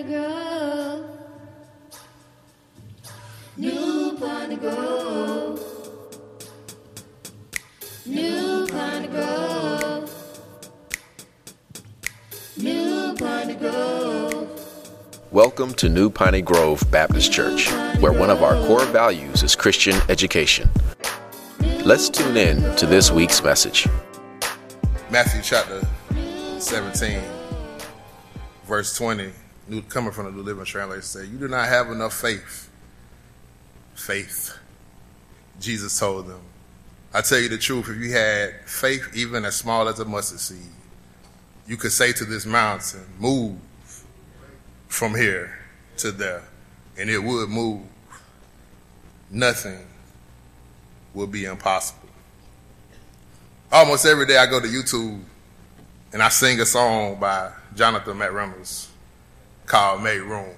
Piney Grove. New Piney Grove. New Piney Grove. New Piney Grove. Welcome to New Piney Grove Baptist Church, where one of our core values is Christian education. Let's tune in to this week's message. Matthew chapter 17, verse 20, new, coming from the New Living Translation, say, You do not have enough faith. Faith. Jesus told them, I tell you the truth, if you had faith even as small as a mustard seed, you could say to this mountain, Move from here to there, and it would move. Nothing would be impossible. Almost every day I go to YouTube and I sing a song by Jonathan Matt McReynolds called Make Room.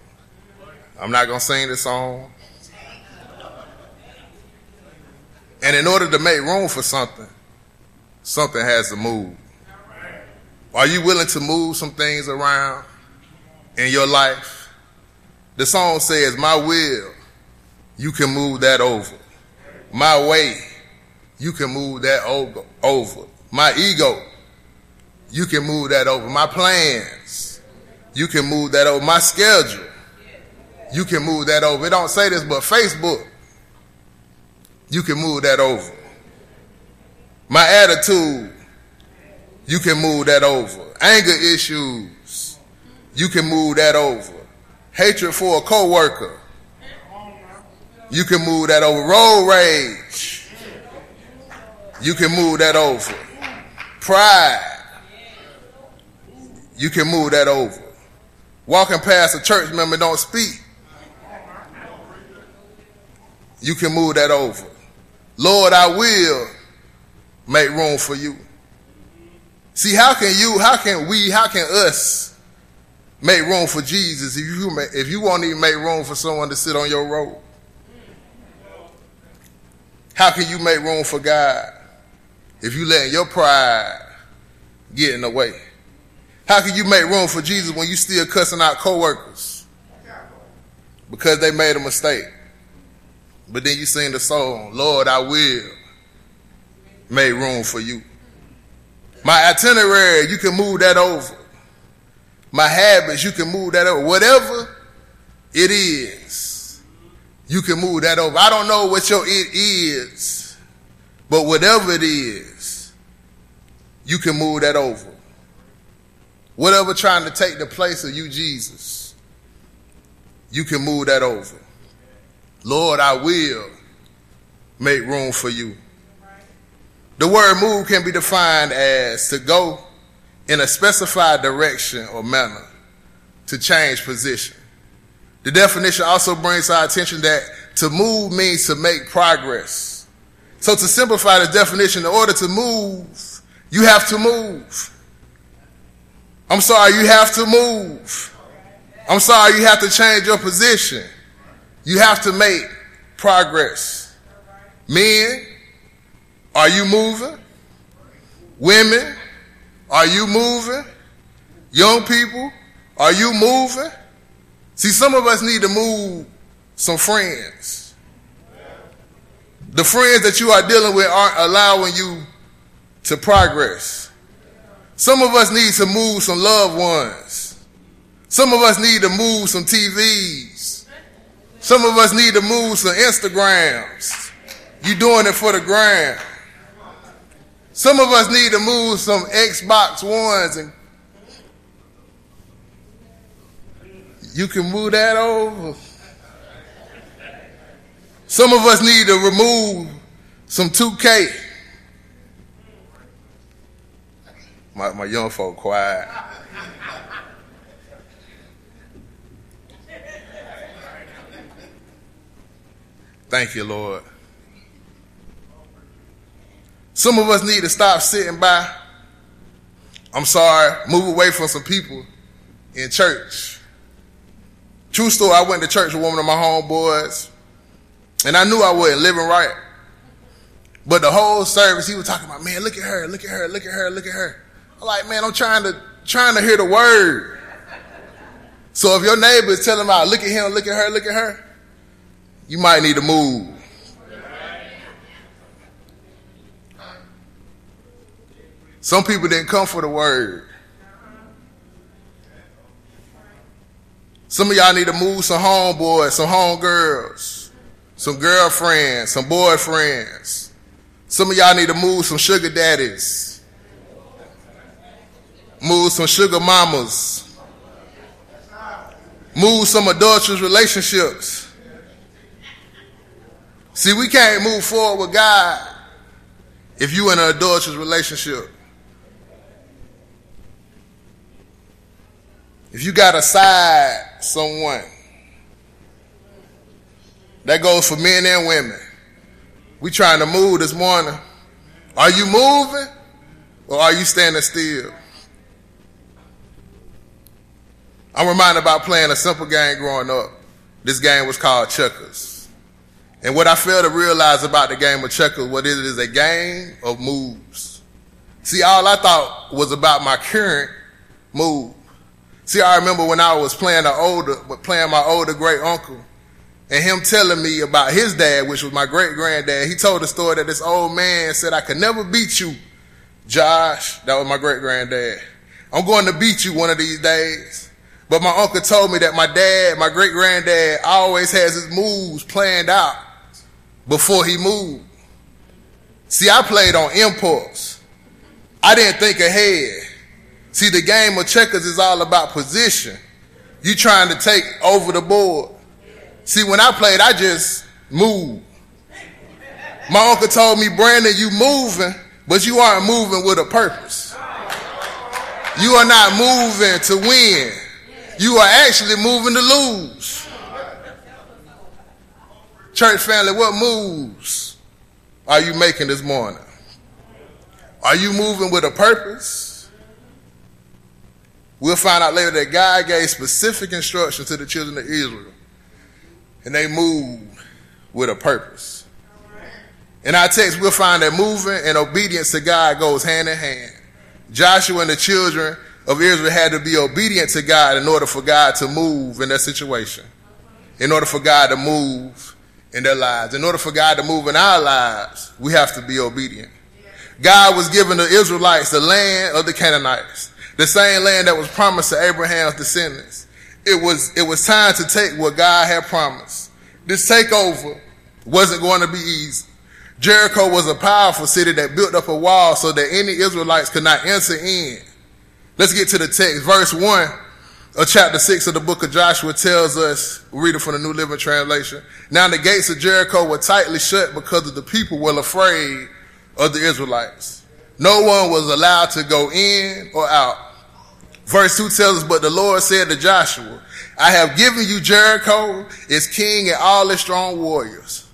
I'm not going to sing the song. And in order to make room for something, something has to move. Are you willing to move some things around in your life? The song says, My will, you can move that over. My way, you can move that over. My ego, you can move that over. My plans, you can move that over. My schedule, you can move that over. It don't say this, but Facebook, you can move that over. My attitude, you can move that over. Anger issues, you can move that over. Hatred for a coworker, you can move that over. Road rage, you can move that over. Pride, you can move that over. Walking past a church member don't speak, you can move that over. Lord, I will make room for you. See, how can you, how can we, how can us make room for Jesus if you, if you won't even make room for someone to sit on your road? How can you make room for God if you letting your pride get in the way? How can you make room for Jesus when you still cussing out coworkers because they made a mistake? But then you sing the song, Lord, I will make room for you. My itinerary, you can move that over. My habits, you can move that over. Whatever it is, you can move that over. I don't know what your it is, but whatever it is, you can move that over. Whatever trying to take the place of you, Jesus, you can move that over. Lord, I will make room for you. The word move can be defined as to go in a specified direction or manner, to change position. The definition also brings our attention that to move means to make progress. So to simplify the definition, in order to move, you have to move. I'm sorry, you have to move. I'm sorry, you have to change your position. You have to make progress. Men, are you moving? Women, are you moving? Young people, are you moving? See, some of us need to move some friends. The friends that you are dealing with aren't allowing you to progress. Some of us need to move some loved ones. Some of us need to move some TVs. Some of us need to move some Instagrams. You doing it for the gram. Some of us need to move some Xbox Ones and you can move that over. Some of us need to remove some 2K. My, my young folk quiet. Thank you, Lord. Some of us need to stop sitting by. I'm sorry, move away from some people in church. True story, I went to church with one of my homeboys, and I knew I wasn't living right. But the whole service, he was talking about, man, look at her, look at her, look at her, look at her. I'm like, man, I'm trying to trying to hear the word. So if your neighbor is telling about look at him, look at her, look at her, you might need to move. Some people didn't come for the word. Some of y'all need to move some homeboys, some homegirls, some girlfriends, some boyfriends. Some of y'all need to move some sugar daddies, move some sugar mamas, move some adulterous relationships. See, we can't move forward with God if you in an adulterous relationship. If you got a side someone, that goes for men and women. We trying to move this morning. Are you moving or are you standing still? I'm reminded about playing a simple game growing up. This game was called checkers. And what I failed to realize about the game of checkers, what it is a game of moves. See, all I thought was about my current move. See, I remember when I was playing the older, but playing my older great uncle, and him telling me about his dad, which was my great granddad. He told the story that this old man said, "I could never beat you, Josh." That was my great granddad. I'm going to beat you one of these days. But my uncle told me that my dad, my great granddad, always has his moves planned out before he moved. See, I played on impulse. I didn't think ahead. See, the game of checkers is all about position. You trying to take over the board. See, when I played, I just moved. My uncle told me, Brandon, you moving, but you aren't moving with a purpose. You are not moving to win. You are actually moving to lose. Church family, what moves are you making this morning? Are you moving with a purpose? We'll find out later that God gave specific instructions to the children of Israel, and they moved with a purpose. In our text, we'll find that moving and obedience to God goes hand in hand. Joshua and the children of Israel had to be obedient to God in order for God to move in their situation, in order for God to move in their lives. In order for God to move in our lives, we have to be obedient. God was giving the Israelites the land of the Canaanites the same land that was promised to Abraham's descendants. It was, it was time to take what God had promised. This takeover wasn't going to be easy. Jericho was a powerful city that built up a wall so that any Israelites could not enter in. Let's get to the text. Verse 1 of chapter 6 of the book of Joshua tells us, read it from the New Living Translation. Now the gates of Jericho were tightly shut because of the people were afraid of the Israelites. No one was allowed to go in or out. Verse 2 tells us, But the Lord said to Joshua, I have given you Jericho, its king, and all its strong warriors.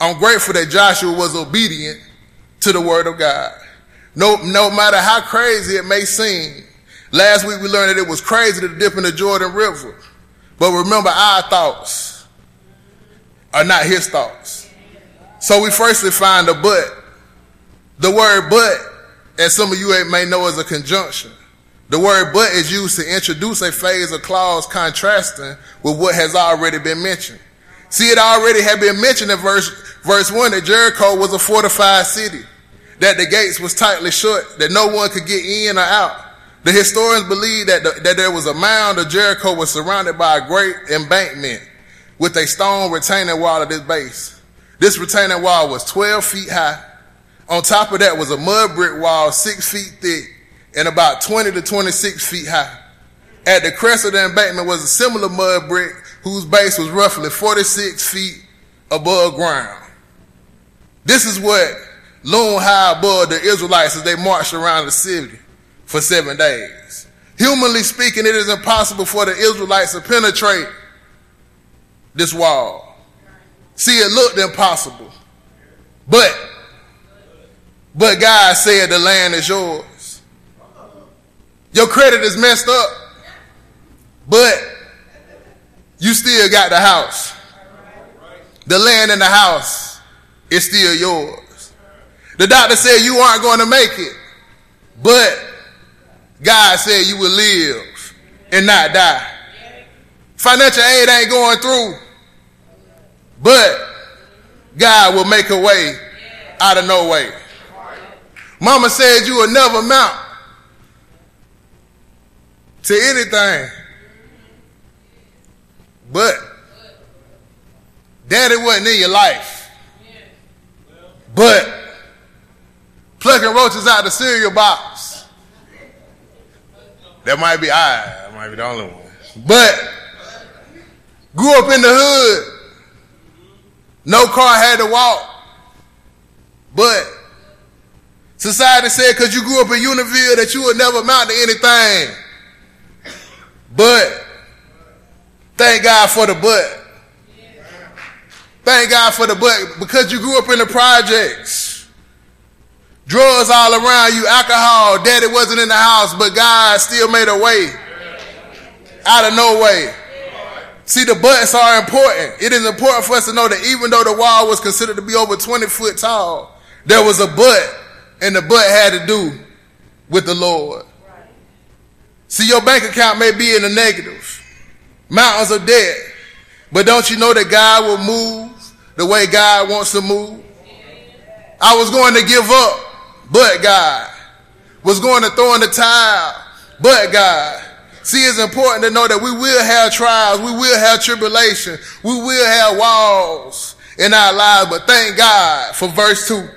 I'm grateful that Joshua was obedient to the word of God. No, no matter how crazy it may seem, last week we learned that it was crazy to dip in the Jordan River. But remember, our thoughts are not his thoughts. So we firstly find a but. The word but, as some of you may know, is a conjunction. The word but is used to introduce a phase or clause contrasting with what has already been mentioned. See, it already had been mentioned in verse, verse 1 that Jericho was a fortified city, that the gates was tightly shut, that no one could get in or out. The historians believe that, the, that there was a mound of Jericho was surrounded by a great embankment with a stone retaining wall at its base. This retaining wall was 12 feet high. On top of that was a mud brick wall six feet thick and about 20 to 26 feet high. At the crest of the embankment was a similar mud brick whose base was roughly 46 feet above ground. This is what loomed high above the Israelites as they marched around the city for seven days. Humanly speaking, it is impossible for the Israelites to penetrate this wall. See, it looked impossible. But, but God said the land is yours. Your credit is messed up, but you still got the house. The land in the house is still yours. The doctor said you aren't going to make it, but God said you will live and not die. Financial aid ain't going through. But God will make a way out of no way. Mama said you will never mount to anything. But daddy wasn't in your life. But plucking roaches out the cereal box. That might be I. That might be the only one. But grew up in the hood. No car had to walk. But society said because you grew up in Univille that you would never amount to anything. But thank God for the but. Thank God for the but because you grew up in the projects. Drugs all around you, alcohol, daddy wasn't in the house, but God still made a way out of no way. See, the buts are important. It is important for us to know that even though the wall was considered to be over 20 foot tall, there was a but, and the but had to do with the Lord. See, your bank account may be in the negative, mountains of debt, but don't you know that God will move the way God wants to move? I was going to give up, but God was going to throw in the towel, but God. See, it's important to know that we will have trials, we will have tribulation, we will have walls in our lives, but thank God for verse 2.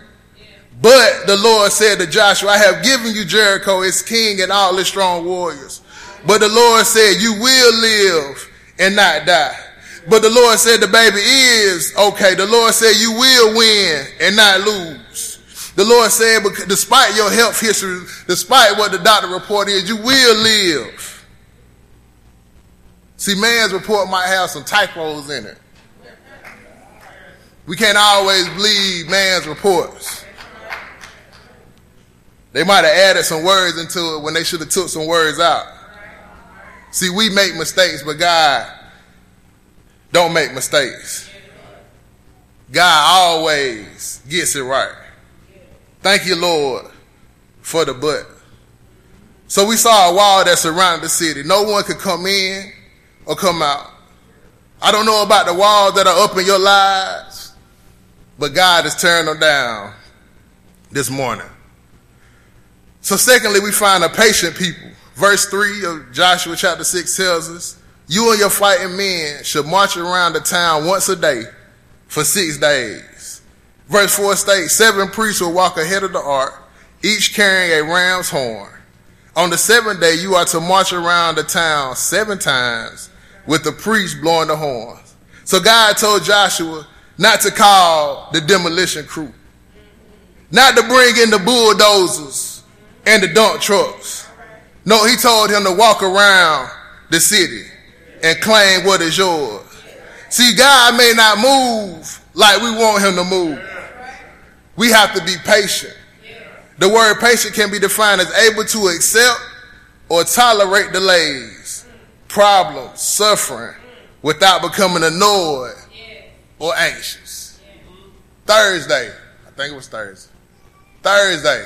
But the Lord said to Joshua, I have given you Jericho, its king, and all its strong warriors. But the Lord said, You will live and not die. But the Lord said, The baby is okay. The Lord said, You will win and not lose. The Lord said, Despite your health history, despite what the doctor report is, you will live. See, man's report might have some typos in it. We can't always believe man's reports. They might have added some words into it when they should have took some words out. See, we make mistakes, but God don't make mistakes. God always gets it right. Thank you, Lord, for the but. So we saw a wall that surrounded the city. No one could come in or come out. I don't know about the walls that are up in your lives, but God is tearing them down this morning. So, secondly, we find a patient people. Verse 3 of Joshua chapter 6 tells us, You and your fighting men should march around the town once a day for six days. Verse 4 states, Seven priests will walk ahead of the ark, each carrying a ram's horn. On the seventh day, you are to march around the town seven times with the priests blowing the horns. So God told Joshua not to call the demolition crew, not to bring in the bulldozers and the dump trucks. No, he told him to walk around the city and claim what is yours. See, God may not move like we want him to move. We have to be patient. The word patient can be defined as able to accept or tolerate delays, problems, suffering without becoming annoyed or anxious. Thursday, I think it was Thursday. Thursday,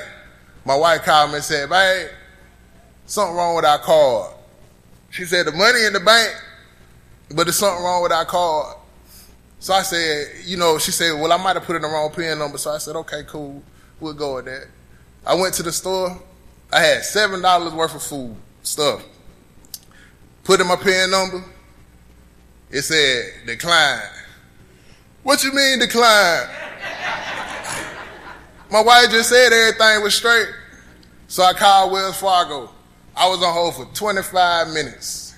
my wife called me and said, Babe, something wrong with our card. She said, The money in the bank, but there's something wrong with our card. So I said, You know, she said, Well, I might have put in the wrong PIN number. So I said, Okay, cool. We'll go with that. I went to the store. I had $7 worth of food, stuff. Put in my PIN number. It said, Decline. What you mean, decline? My wife just said everything was straight. So I called Wells Fargo. I was on hold for 25 minutes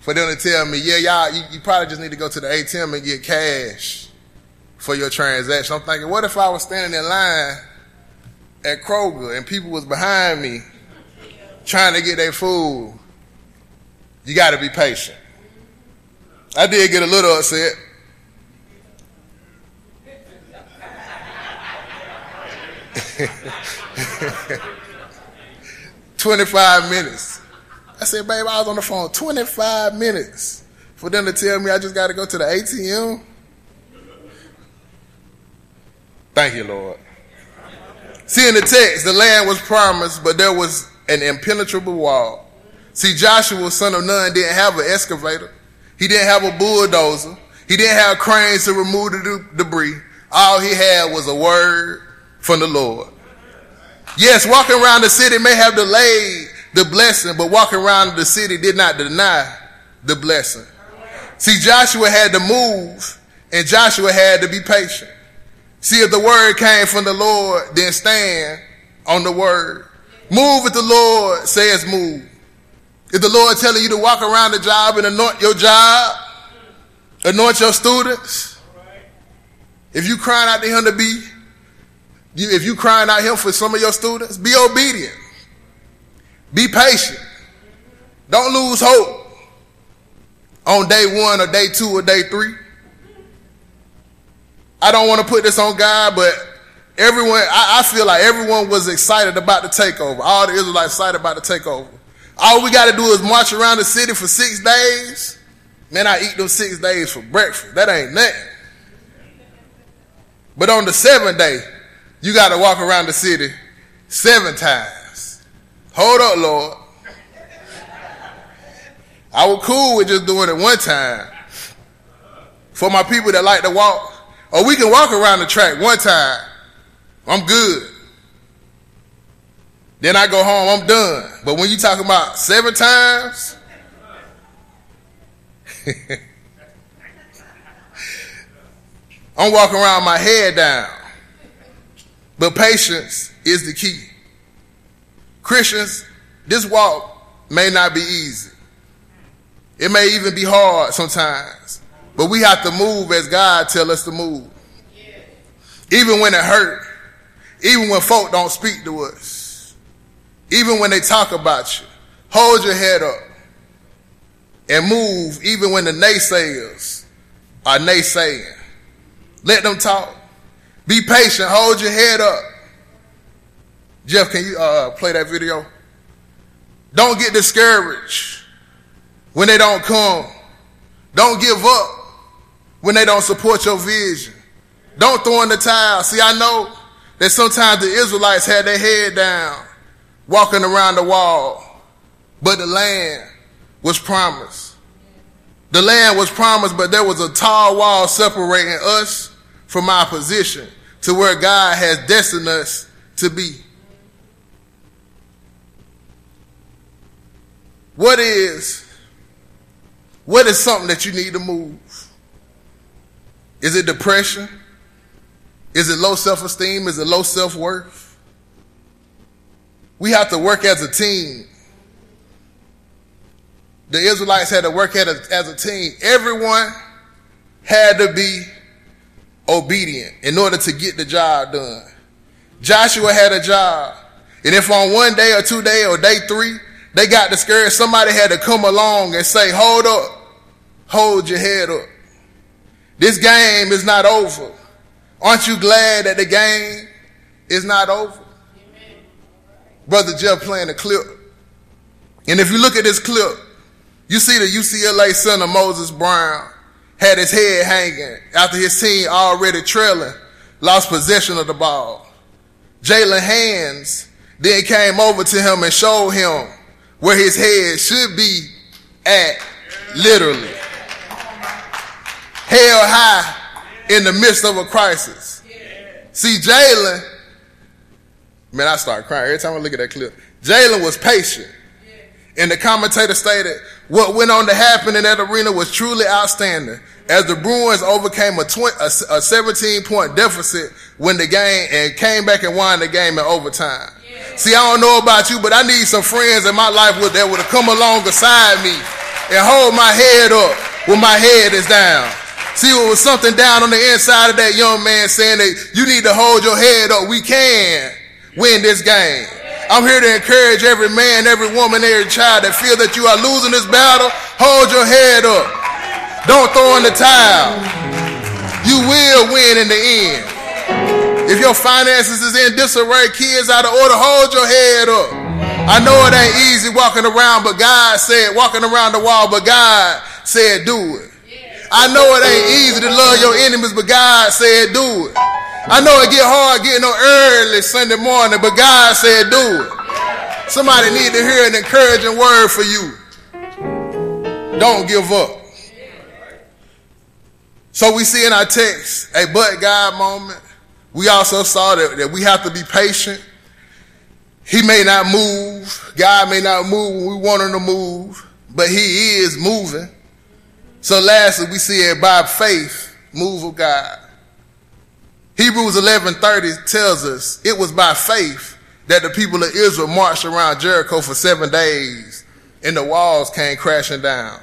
for them to tell me, yeah, y'all, you, you, probably just need to go to the ATM and get cash for your transaction. I'm thinking, what if I was standing in line at Kroger and people was behind me trying to get their food? You got to be patient. I did get a little upset. 25 minutes. I said, babe, I was on the phone 25 minutes for them to tell me I just got to go to the ATM. Thank you, Lord. See, in the text, the land was promised, but there was an impenetrable wall. See, Joshua, son of Nun, didn't have an excavator. He didn't have a bulldozer. He didn't have cranes to remove the debris. All he had was a word from the Lord. Yes, walking around the city may have delayed the blessing, but walking around the city did not deny the blessing. See, Joshua had to move, and Joshua had to be patient. See, if the word came from the Lord, then stand on the word. Move if the Lord says move. If the Lord telling you to walk around the job and anoint your job, anoint your students. If you crying out to him to be, if you crying out him for some of your students, be obedient. Be patient. Don't lose hope on day one or day two or day three. I don't want to put this on God, but everyone, I, I, feel like everyone was excited about the takeover. All the Israelites excited about the takeover. All we got to do is march around the city for six days. Man, I eat those six days for breakfast. That ain't nothing. But on the seventh day, you got to walk around the city seven times. Hold up, Lord. I was cool with just doing it one time. For my people that like to walk, or we can walk around the track one time. I'm good. Then I go home, I'm done. But when you talking about seven times, I'm walking around my head down. But patience is the key. Christians, this walk may not be easy. It may even be hard sometimes. But we have to move as God tell us to move. Even when it hurt. Even when folk don't speak to us. Even when they talk about you. Hold your head up. And move even when the naysayers are naysaying. Let them talk. Be patient. Hold your head up. Jeff, can you uh, play that video? Don't get discouraged when they don't come. Don't give up when they don't support your vision. Don't throw in the towel. See, I know that sometimes the Israelites had their head down, walking around the wall, but the land was promised. The land was promised, but there was a tall wall separating us from our position to where God has destined us to be. What is what is something that you need to move? Is it depression? Is it low self-esteem? Is it low self-worth? We have to work as a team. The Israelites had to work as a team. Everyone had to be obedient in order to get the job done. Joshua had a job. And if on one day or two day or day three, they got discouraged, somebody had to come along and say, hold up, hold your head up. This game is not over. Aren't you glad that the game is not over? Brother Jeff playing a clip. And if you look at this clip, you see the UCLA center Moses Brown had his head hanging after his team already trailing, lost possession of the ball. Jaylen Hands then came over to him and showed him where his head should be at, literally. Held high in the midst of a crisis. See, Jaylen, man, I start crying every time I look at that clip. Jaylen was patient. And the commentator stated, what went on to happen in that arena was truly outstanding as the Bruins overcame a, 20, a, a 17 point deficit when the game and came back and won the game in overtime. Yeah. See, I don't know about you, but I need some friends in my life that would have come along beside me and hold my head up when my head is down. See, it was something down on the inside of that young man saying that you need to hold your head up. We can win this game. I'm here to encourage every man, every woman, every child that feel that you are losing this battle. Hold your head up. Don't throw in the towel. You will win in the end. If your finances is in disarray, kids out of order, hold your head up. I know it ain't easy walking around, but God said, walking around the wall, but God said, do it. I know it ain't easy to love your enemies, but God said, do it. I know it get hard getting up early Sunday morning, but God said, do it. Somebody need to hear an encouraging word for you. Don't give up. So we see in our text a but God moment. We also saw that, that we have to be patient. He may not move. God may not move when we want him to move, but he is moving. So lastly, we see it by faith, move of God. Hebrews 11:30 tells us it was by faith that the people of Israel marched around Jericho for seven days and the walls came crashing down.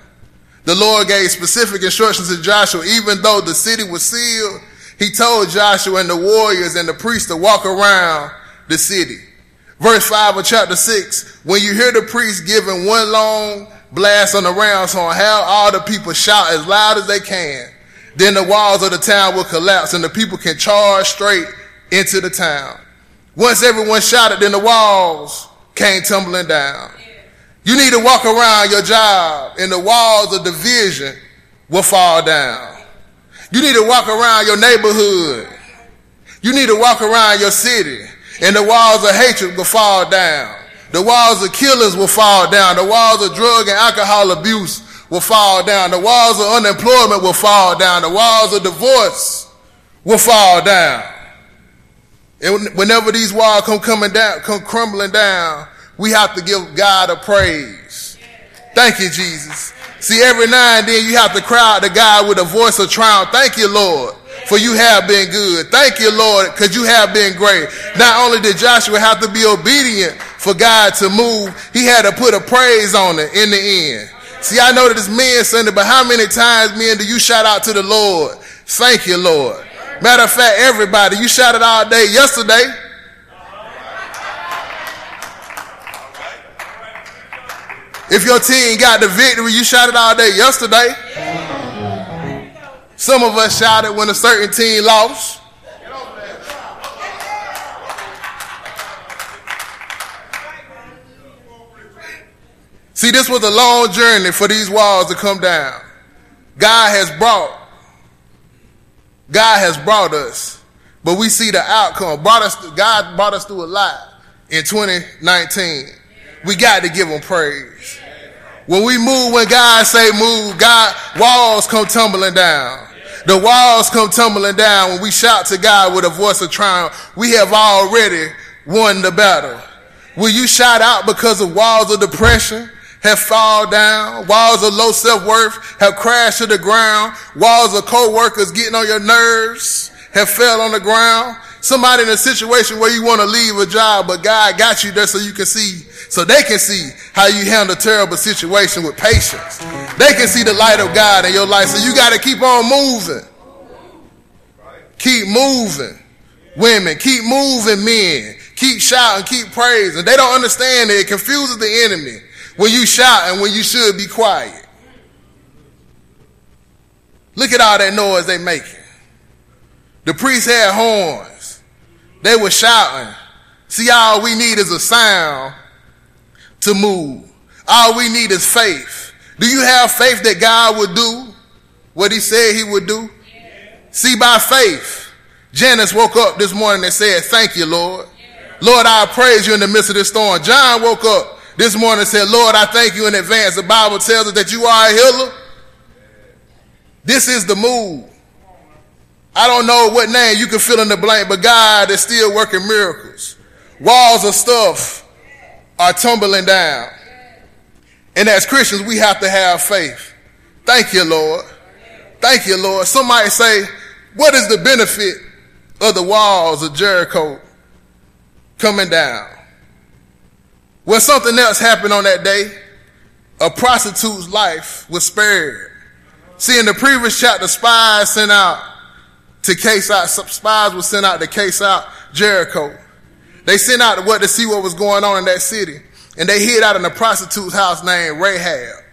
The Lord gave specific instructions to Joshua, even though the city was sealed, he told Joshua and the warriors and the priests to walk around the city. Verse 5 of chapter 6, when you hear the priest giving one long blast on the ram's horn, have all the people shout as loud as they can. Then the walls of the town will collapse and the people can charge straight into the town. Once everyone shouted, then the walls came tumbling down. You need to walk around your job and the walls of division will fall down. You need to walk around your neighborhood. You need to walk around your city and the walls of hatred will fall down. The walls of killers will fall down. The walls of drug and alcohol abuse will fall down. The walls of unemployment will fall down. The walls of divorce will fall down. And whenever these walls come coming down, come crumbling down, we have to give God a praise. Thank you, Jesus. See, every now and then you have to cry out to God with a voice of triumph. Thank you, Lord, for you have been good. Thank you, Lord, because you have been great. Not only did Joshua have to be obedient for God to move, he had to put a praise on it in the end. See, I know that it's men Sunday, but how many times, men, do you shout out to the Lord? Thank you, Lord. Matter of fact, everybody, you shouted all day yesterday. If your team got the victory, you shouted all day yesterday. Some of us shouted when a certain team lost. See, this was a long journey for these walls to come down. God has brought, God has brought us, but we see the outcome. Brought us, God brought us through a lot in 2019. We got to give him praise. When we move, when God say move, God, walls come tumbling down. The walls come tumbling down when we shout to God with a voice of triumph. We have already won the battle. Will you shout out because of walls of depression? have fallen down. Walls of low self-worth have crashed to the ground. Walls of co-workers getting on your nerves have fell on the ground. Somebody in a situation where you want to leave a job, but God got you there so you can see, so they can see how you handle terrible situation with patience. They can see the light of God in your life. So you got to keep on moving. Keep moving. Women, keep moving men. Keep shouting, keep praising. They don't understand it. It confuses the enemy when you shout and when you should be quiet. Look at all that noise they making. The priest had horns. They were shouting. See, all we need is a sound to move. All we need is faith. Do you have faith that God would do what he said he would do? See, by faith, Janice woke up this morning and said, Thank you, Lord. Lord, I praise you in the midst of this storm. John woke up this morning and said, Lord, I thank you in advance. The Bible tells us that you are a healer. This is the move. I don't know what name you can fill in the blank, but God is still working miracles. Walls of stuff are tumbling down. And as Christians, we have to have faith. Thank you, Lord. Thank you, Lord. Somebody say, what is the benefit of the walls of Jericho coming down? Well, something else happened on that day. A prostitute's life was spared. See, in the previous chapter, spies sent out to case out, spies were sent out to case out Jericho. They sent out what to see what was going on in that city. And they hid out in a prostitute's house named Rahab.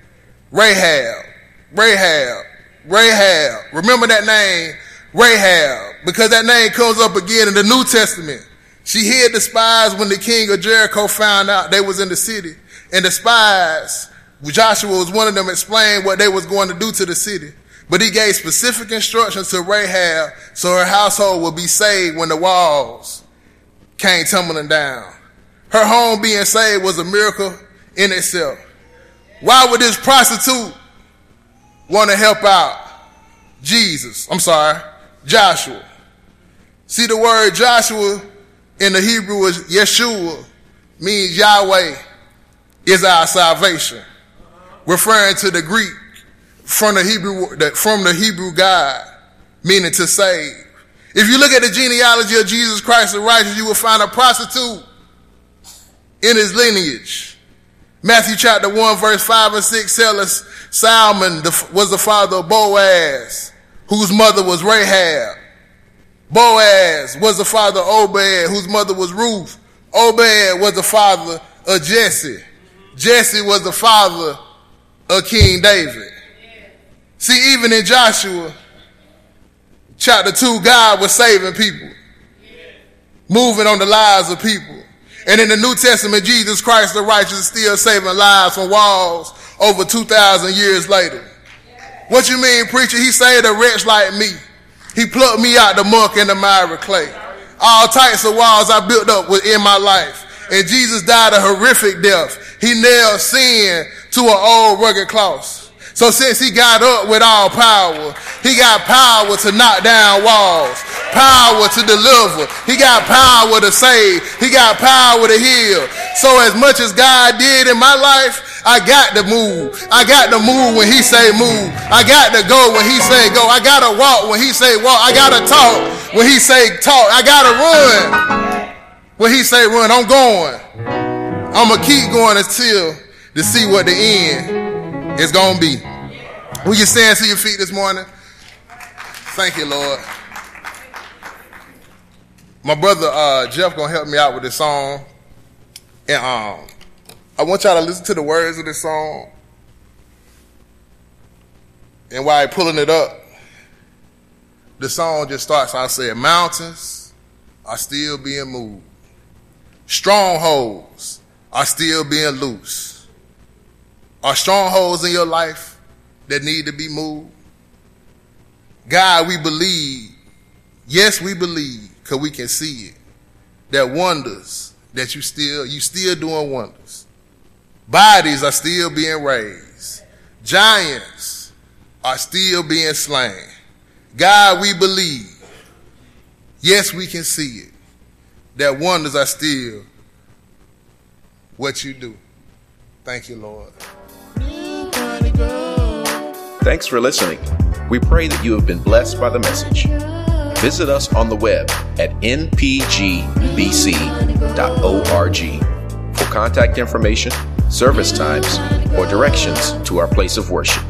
Rahab. Rahab. Rahab. Remember that name, Rahab, because that name comes up again in the New Testament. She hid the spies when the king of Jericho found out they was in the city. And the spies, Joshua was one of them, explained what they was going to do to the city. But he gave specific instructions to Rahab so her household would be saved when the walls came tumbling down. Her home being saved was a miracle in itself. Why would this prostitute want to help out Jesus. I'm sorry, Joshua. See the word Joshua in the Hebrew is Yeshua, means Yahweh is our salvation, referring to the Greek from the Hebrew from the Hebrew God, meaning to save. If you look at the genealogy of Jesus Christ the righteous, you will find a prostitute in his lineage. Matthew chapter 1, verse 5 and 6 tell us Salmon was the father of Boaz, whose mother was Rahab. Boaz was the father of Obed, whose mother was Ruth. Obed was the father of Jesse. Jesse was the father of King David. See, even in Joshua chapter 2, God was saving people, moving on the lives of people. And in the New Testament, Jesus Christ the righteous is still saving lives from walls over 2,000 years later. What you mean, preacher? He saved a wretch like me. He plucked me out the muck and the miry clay. All types of walls I built up within my life. And Jesus died a horrific death. He nailed sin to an old rugged cross. So since he got up with all power, he got power to knock down walls, power to deliver. He got power to save. He got power to heal. So as much as God did in my life, I got to move. I got to move when he say move. I got to go when he say go. I got to walk when he say walk. I got to talk when he say talk. I got to run when he say run. I'm going. I'm going to keep going until to see what the end it's going to be. Will you stand to your feet this morning? Thank you, Lord. My brother uh, Jeff gonna help me out with this song, and um, I want y'all to listen to the words of this song. And while pulling it up, the song just starts. I said, "Mountains are still being moved, strongholds are still being loose." Are strongholds in your life that need to be moved? God, we believe. Yes, we believe because we can see it. That wonders that you still you still doing wonders. Bodies are still being raised. Giants are still being slain. God, we believe. Yes, we can see it. That wonders are still what you do. Thank you, Lord. Thanks for listening. We pray that you have been blessed by the message. Visit us on the web at npgbc.org for contact information, service times, or directions to our place of worship.